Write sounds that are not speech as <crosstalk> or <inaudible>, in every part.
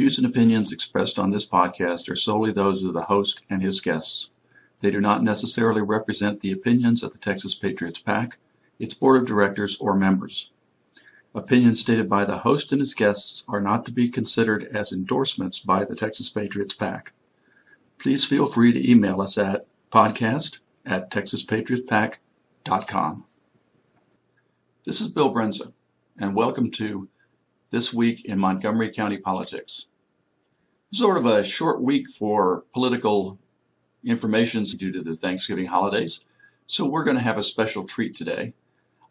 Views and opinions expressed on this podcast are solely those of the host and his guests. They do not necessarily represent the opinions of the Texas Patriots PAC, its board of directors, or members. Opinions stated by the host and his guests are not to be considered as endorsements by the Texas Patriots PAC. Please feel free to email us at podcast at texaspatriotspac.com. This is Bill Brenza, and welcome to This Week in Montgomery County Politics. Sort of a short week for political information due to the Thanksgiving holidays, so we're going to have a special treat today.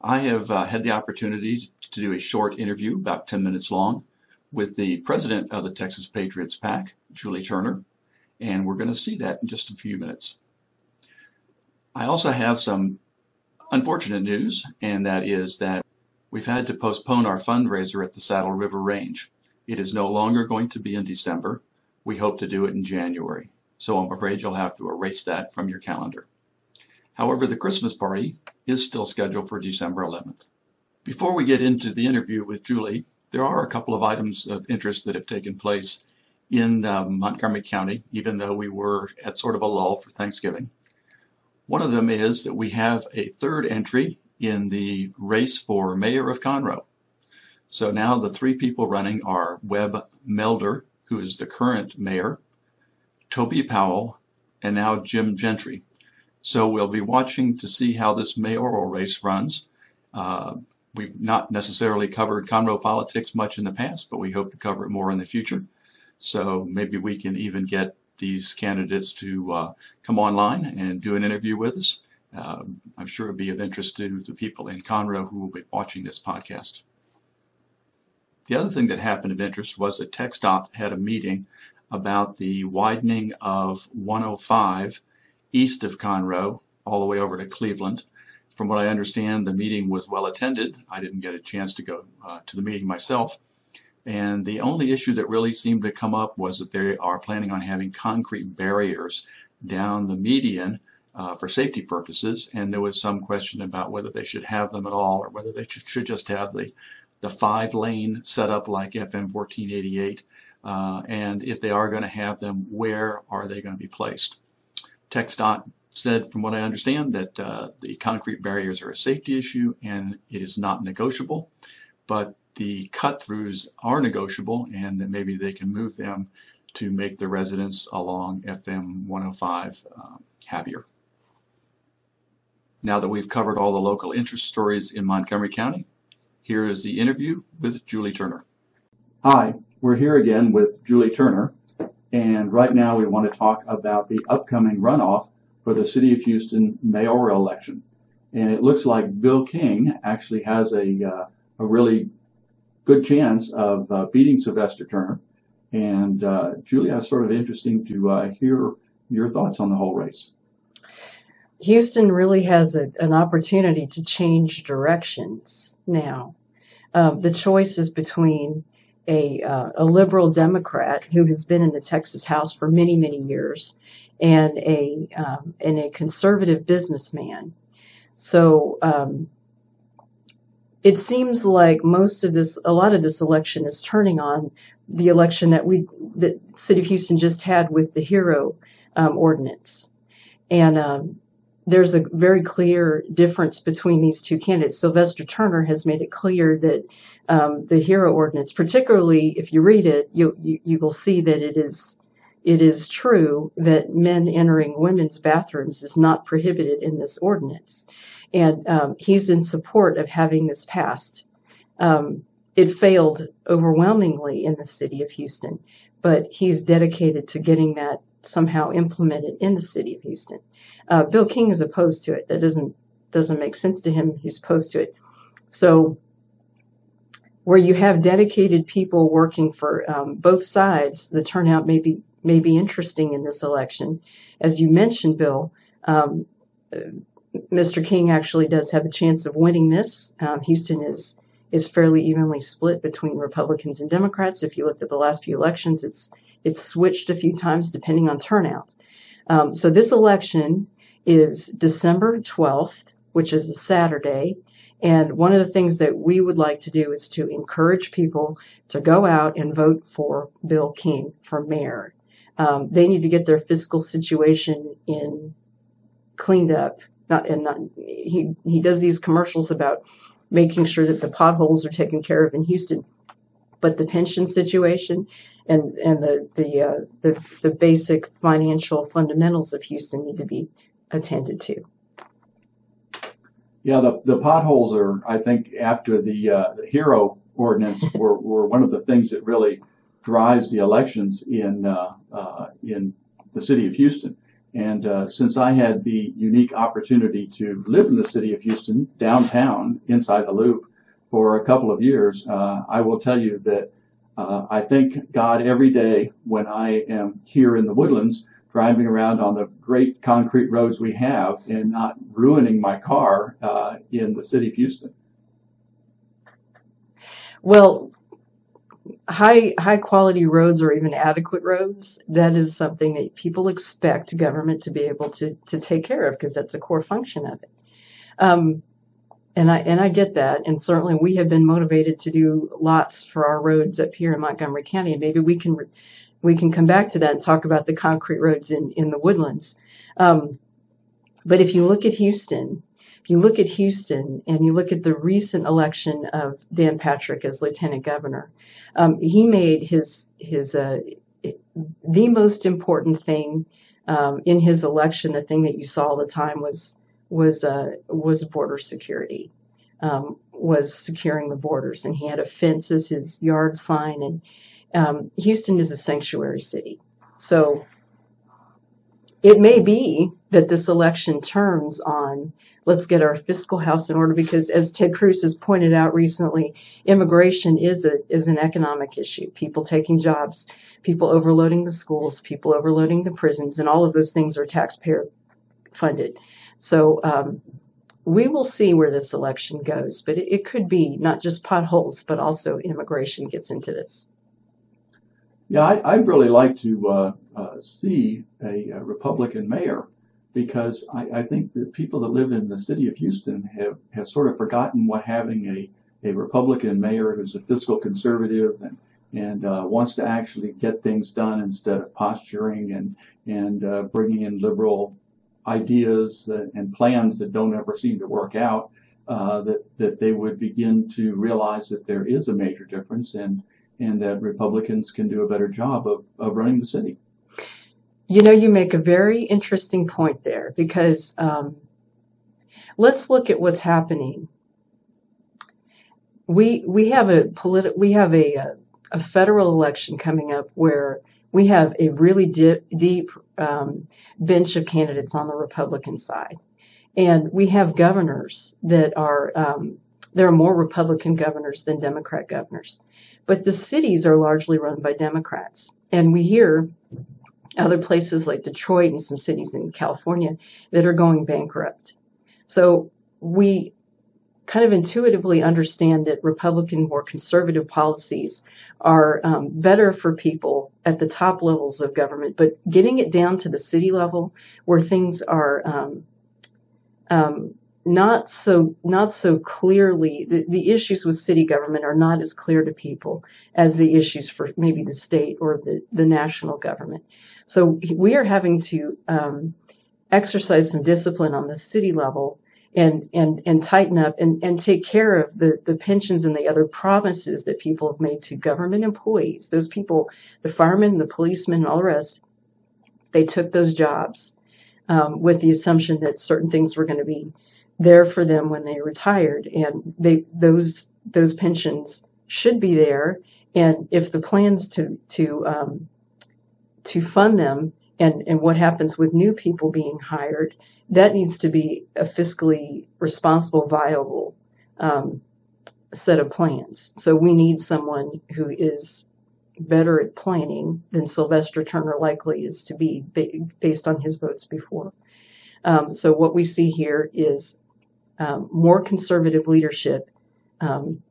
I have uh, had the opportunity to do a short interview, about 10 minutes long, with the president of the Texas Patriots PAC, Julie Turner, and we're going to see that in just a few minutes. I also have some unfortunate news, and that is that we've had to postpone our fundraiser at the Saddle River Range. It is no longer going to be in December. We hope to do it in January. So I'm afraid you'll have to erase that from your calendar. However, the Christmas party is still scheduled for December 11th. Before we get into the interview with Julie, there are a couple of items of interest that have taken place in uh, Montgomery County, even though we were at sort of a lull for Thanksgiving. One of them is that we have a third entry in the race for mayor of Conroe. So now the three people running are Webb Melder, who is the current mayor, Toby Powell, and now Jim Gentry. So we'll be watching to see how this mayoral race runs. Uh, we've not necessarily covered Conroe politics much in the past, but we hope to cover it more in the future. So maybe we can even get these candidates to uh, come online and do an interview with us. Uh, I'm sure it'd be of interest to the people in Conroe who will be watching this podcast. The other thing that happened of interest was that TxDOT had a meeting about the widening of 105 east of Conroe all the way over to Cleveland. From what I understand, the meeting was well attended. I didn't get a chance to go uh, to the meeting myself, and the only issue that really seemed to come up was that they are planning on having concrete barriers down the median uh, for safety purposes. And there was some question about whether they should have them at all or whether they should, should just have the, the five lane setup like FM 1488. Uh, and if they are going to have them, where are they going to be placed? TxDOT said, from what I understand, that uh, the concrete barriers are a safety issue and it is not negotiable. But the cut throughs are negotiable and that maybe they can move them to make the residents along FM 105 um, happier. Now that we've covered all the local interest stories in Montgomery County, here is the interview with Julie Turner. Hi, we're here again with Julie Turner, and right now we want to talk about the upcoming runoff for the City of Houston mayoral election. And it looks like Bill King actually has a, uh, a really good chance of uh, beating Sylvester Turner. And uh, Julia, it's sort of interesting to uh, hear your thoughts on the whole race. Houston really has a, an opportunity to change directions now. Uh, the choice is between a, uh, a liberal Democrat who has been in the Texas House for many, many years and a, um, and a conservative businessman. So um, it seems like most of this, a lot of this election is turning on the election that we, that City of Houston just had with the HERO um, ordinance, and um, there's a very clear difference between these two candidates. Sylvester Turner has made it clear that um, the HERO ordinance, particularly if you read it, you, you you will see that it is it is true that men entering women's bathrooms is not prohibited in this ordinance and um, he's in support of having this passed. Um, it failed overwhelmingly in the city of Houston, but he's dedicated to getting that somehow implemented in the city of Houston. Uh, Bill King is opposed to it. That doesn't doesn't make sense to him. He's opposed to it. So where you have dedicated people working for um, both sides, the turnout may be may be interesting in this election. As you mentioned, Bill, um, Mr. King actually does have a chance of winning this. Um, Houston is is fairly evenly split between Republicans and Democrats. If you looked at the last few elections, it's it's switched a few times depending on turnout. Um, so this election is December 12th, which is a Saturday, And one of the things that we would like to do is to encourage people to go out and vote for Bill King for mayor. Um, they need to get their fiscal situation in cleaned up. Not and not he he does these commercials about making sure that the potholes are taken care of in Houston, but the pension situation and and the the uh, the, the basic financial fundamentals of Houston need to be attended to. Yeah, the, the potholes are, I think, after the, uh, the HERO ordinance <laughs> were, were one of the things that really drives the elections in, uh, uh, in the city of Houston. And uh, since I had the unique opportunity to live in the city of Houston, downtown, inside the loop, for a couple of years, uh, I will tell you that uh, I thank God every day when I am here in the woodlands driving around on the great concrete roads we have and not ruining my car uh, in the city of Houston. Well, high high quality roads or even adequate roads that is something that people expect government to be able to to take care of because that's a core function of it. Um, and I and I get that, and certainly we have been motivated to do lots for our roads up here in Montgomery County, and maybe we can we can come back to that and talk about the concrete roads in, in the woodlands. Um, but if you look at Houston, if you look at Houston and you look at the recent election of Dan Patrick as lieutenant governor, um, he made his his uh, the most important thing um, in his election. The thing that you saw all the time was was uh, was border security, um, was securing the borders, and he had a fence as his yard sign, and um, Houston is a sanctuary city. So it may be that this election turns on let's get our fiscal house in order because as Ted Cruz has pointed out recently, immigration is a is an economic issue. People taking jobs, people overloading the schools, people overloading the prisons, and all of those things are taxpayer funded. So um, we will see where this election goes, but it, it could be not just potholes, but also immigration gets into this. Yeah, I, would really like to uh, uh, see a, a, Republican mayor because I, I, think the people that live in the city of Houston have, have sort of forgotten what having a, a Republican mayor who's a fiscal conservative and and uh, wants to actually get things done instead of posturing and and uh, bringing in liberal ideas and plans that don't ever seem to work out. Uh, that that they would begin to realize that there is a major difference and and that Republicans can do a better job of, of running the city. You know, you make a very interesting point there because um, let's look at what's happening. We we have a politi- we have a, a, a federal election coming up where we have a really deep um, bench of candidates on the Republican side, and we have governors that are um, there are more Republican governors than Democrat governors. But the cities are largely run by Democrats. And we hear other places like Detroit and some cities in California that are going bankrupt. So we kind of intuitively understand that Republican, more conservative policies are um, better for people at the top levels of government, but getting it down to the city level where things are um, um, not so not so clearly the, the issues with city government are not as clear to people as the issues for maybe the state or the, the national government. So we are having to um, exercise some discipline on the city level and and and tighten up and, and take care of the, the pensions and the other promises that people have made to government employees those people the firemen the policemen all the rest they took those jobs um, with the assumption that certain things were going to be there for them when they retired, and they those those pensions should be there. And if the plans to to um, to fund them and and what happens with new people being hired, that needs to be a fiscally responsible, viable um, set of plans. So we need someone who is better at planning than Sylvester Turner likely is to be based on his votes before. Um, so what we see here is um, more conservative leadership um,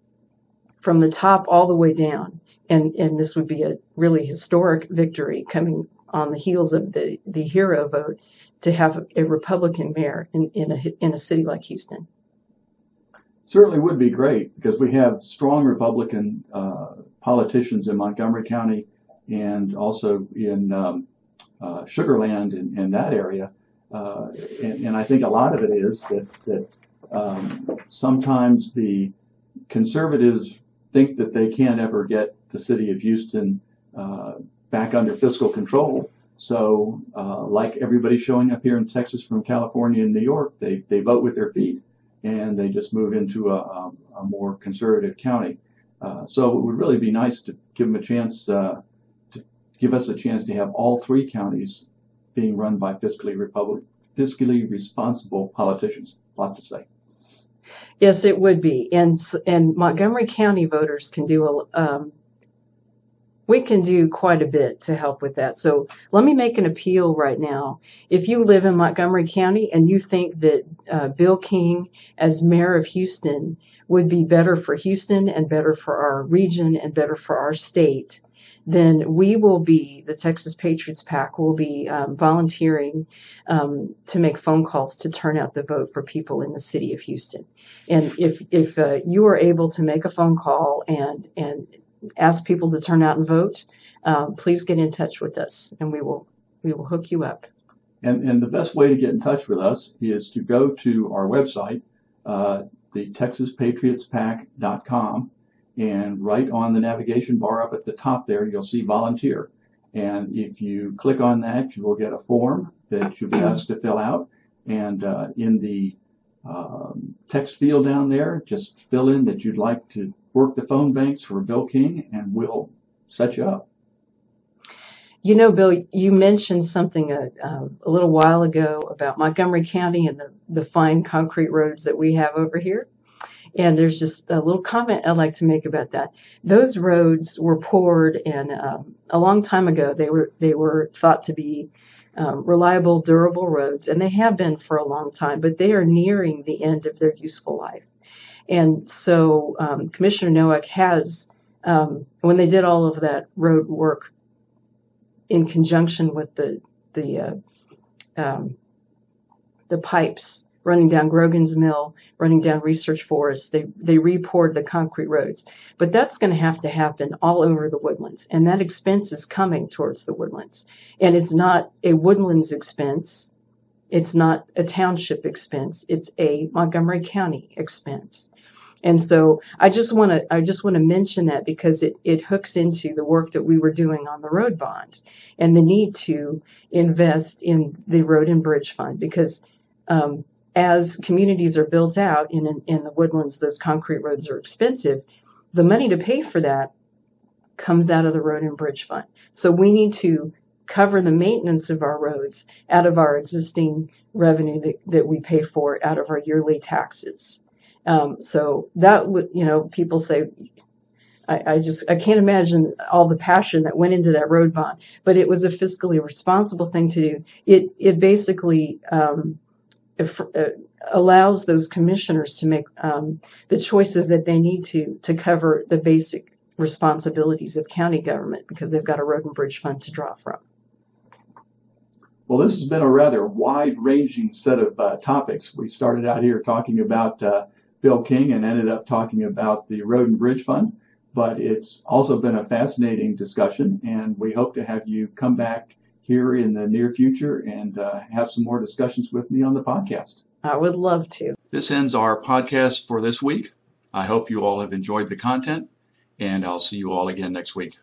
from the top all the way down. And, and this would be a really historic victory coming on the heels of the, the hero vote to have a Republican mayor in, in, a, in a city like Houston. certainly would be great because we have strong Republican uh, politicians in Montgomery County and also in um, uh, Sugarland in, that area. Uh, and, and, I think a lot of it is that, that um, sometimes the conservatives think that they can't ever get the city of Houston uh, back under fiscal control. So, uh, like everybody showing up here in Texas from California and New York, they, they vote with their feet and they just move into a, a, more conservative county. Uh, so it would really be nice to give them a chance, uh, to give us a chance to have all three counties being run by fiscally republic, fiscally responsible politicians. Lot to say. Yes, it would be, and and Montgomery County voters can do a. Um, we can do quite a bit to help with that. So let me make an appeal right now. If you live in Montgomery County and you think that uh, Bill King as mayor of Houston would be better for Houston and better for our region and better for our state, then we will be, the Texas Patriots PAC will be um, volunteering um, to make phone calls to turn out the vote for people in the city of Houston. And if, if uh, you are able to make a phone call and, and ask people to turn out and vote, um, please get in touch with us and we will, we will hook you up. And, and the best way to get in touch with us is to go to our website, uh, the TexasPatriotsPAC.com and right on the navigation bar up at the top there, you'll see volunteer. And if you click on that, you will get a form that you'll be asked to fill out. And uh, in the um, text field down there, just fill in that you'd like to work the phone banks for Bill King, and we'll set you up. You know, Bill, you mentioned something a, uh, a little while ago about Montgomery County and the, the fine concrete roads that we have over here. And there's just a little comment I'd like to make about that. Those roads were poured, and um, a long time ago they were they were thought to be um, reliable, durable roads, and they have been for a long time. But they are nearing the end of their useful life, and so um, Commissioner Noack has, um, when they did all of that road work, in conjunction with the the uh, um, the pipes running down Grogan's Mill, running down Research Forest. They they repoured the concrete roads, but that's going to have to happen all over the woodlands, and that expense is coming towards the woodlands. And it's not a woodlands expense. It's not a township expense. It's a Montgomery County expense. And so I just want to I just want to mention that because it, it hooks into the work that we were doing on the road bond and the need to invest in the road and bridge fund because um, as communities are built out in, in, in the woodlands, those concrete roads are expensive. The money to pay for that comes out of the road and bridge fund. So we need to cover the maintenance of our roads out of our existing revenue that, that we pay for out of our yearly taxes. Um, so that would, you know, people say, I, I, just I can't imagine all the passion that went into that road bond, but it was a fiscally responsible thing to do. It it basically um, if, uh, allows those commissioners to make um, the choices that they need to to cover the basic responsibilities of county government because they've got a road and bridge fund to draw from. Well, this has been a rather wide-ranging set of uh, topics. We started out here talking about uh, Bill King and ended up talking about the Road and Bridge Fund, but it's also been a fascinating discussion, and we hope to have you come back here in the near future and uh, have some more discussions with me on the podcast. I would love to. This ends our podcast for this week. I hope you all have enjoyed the content, and I'll see you all again next week.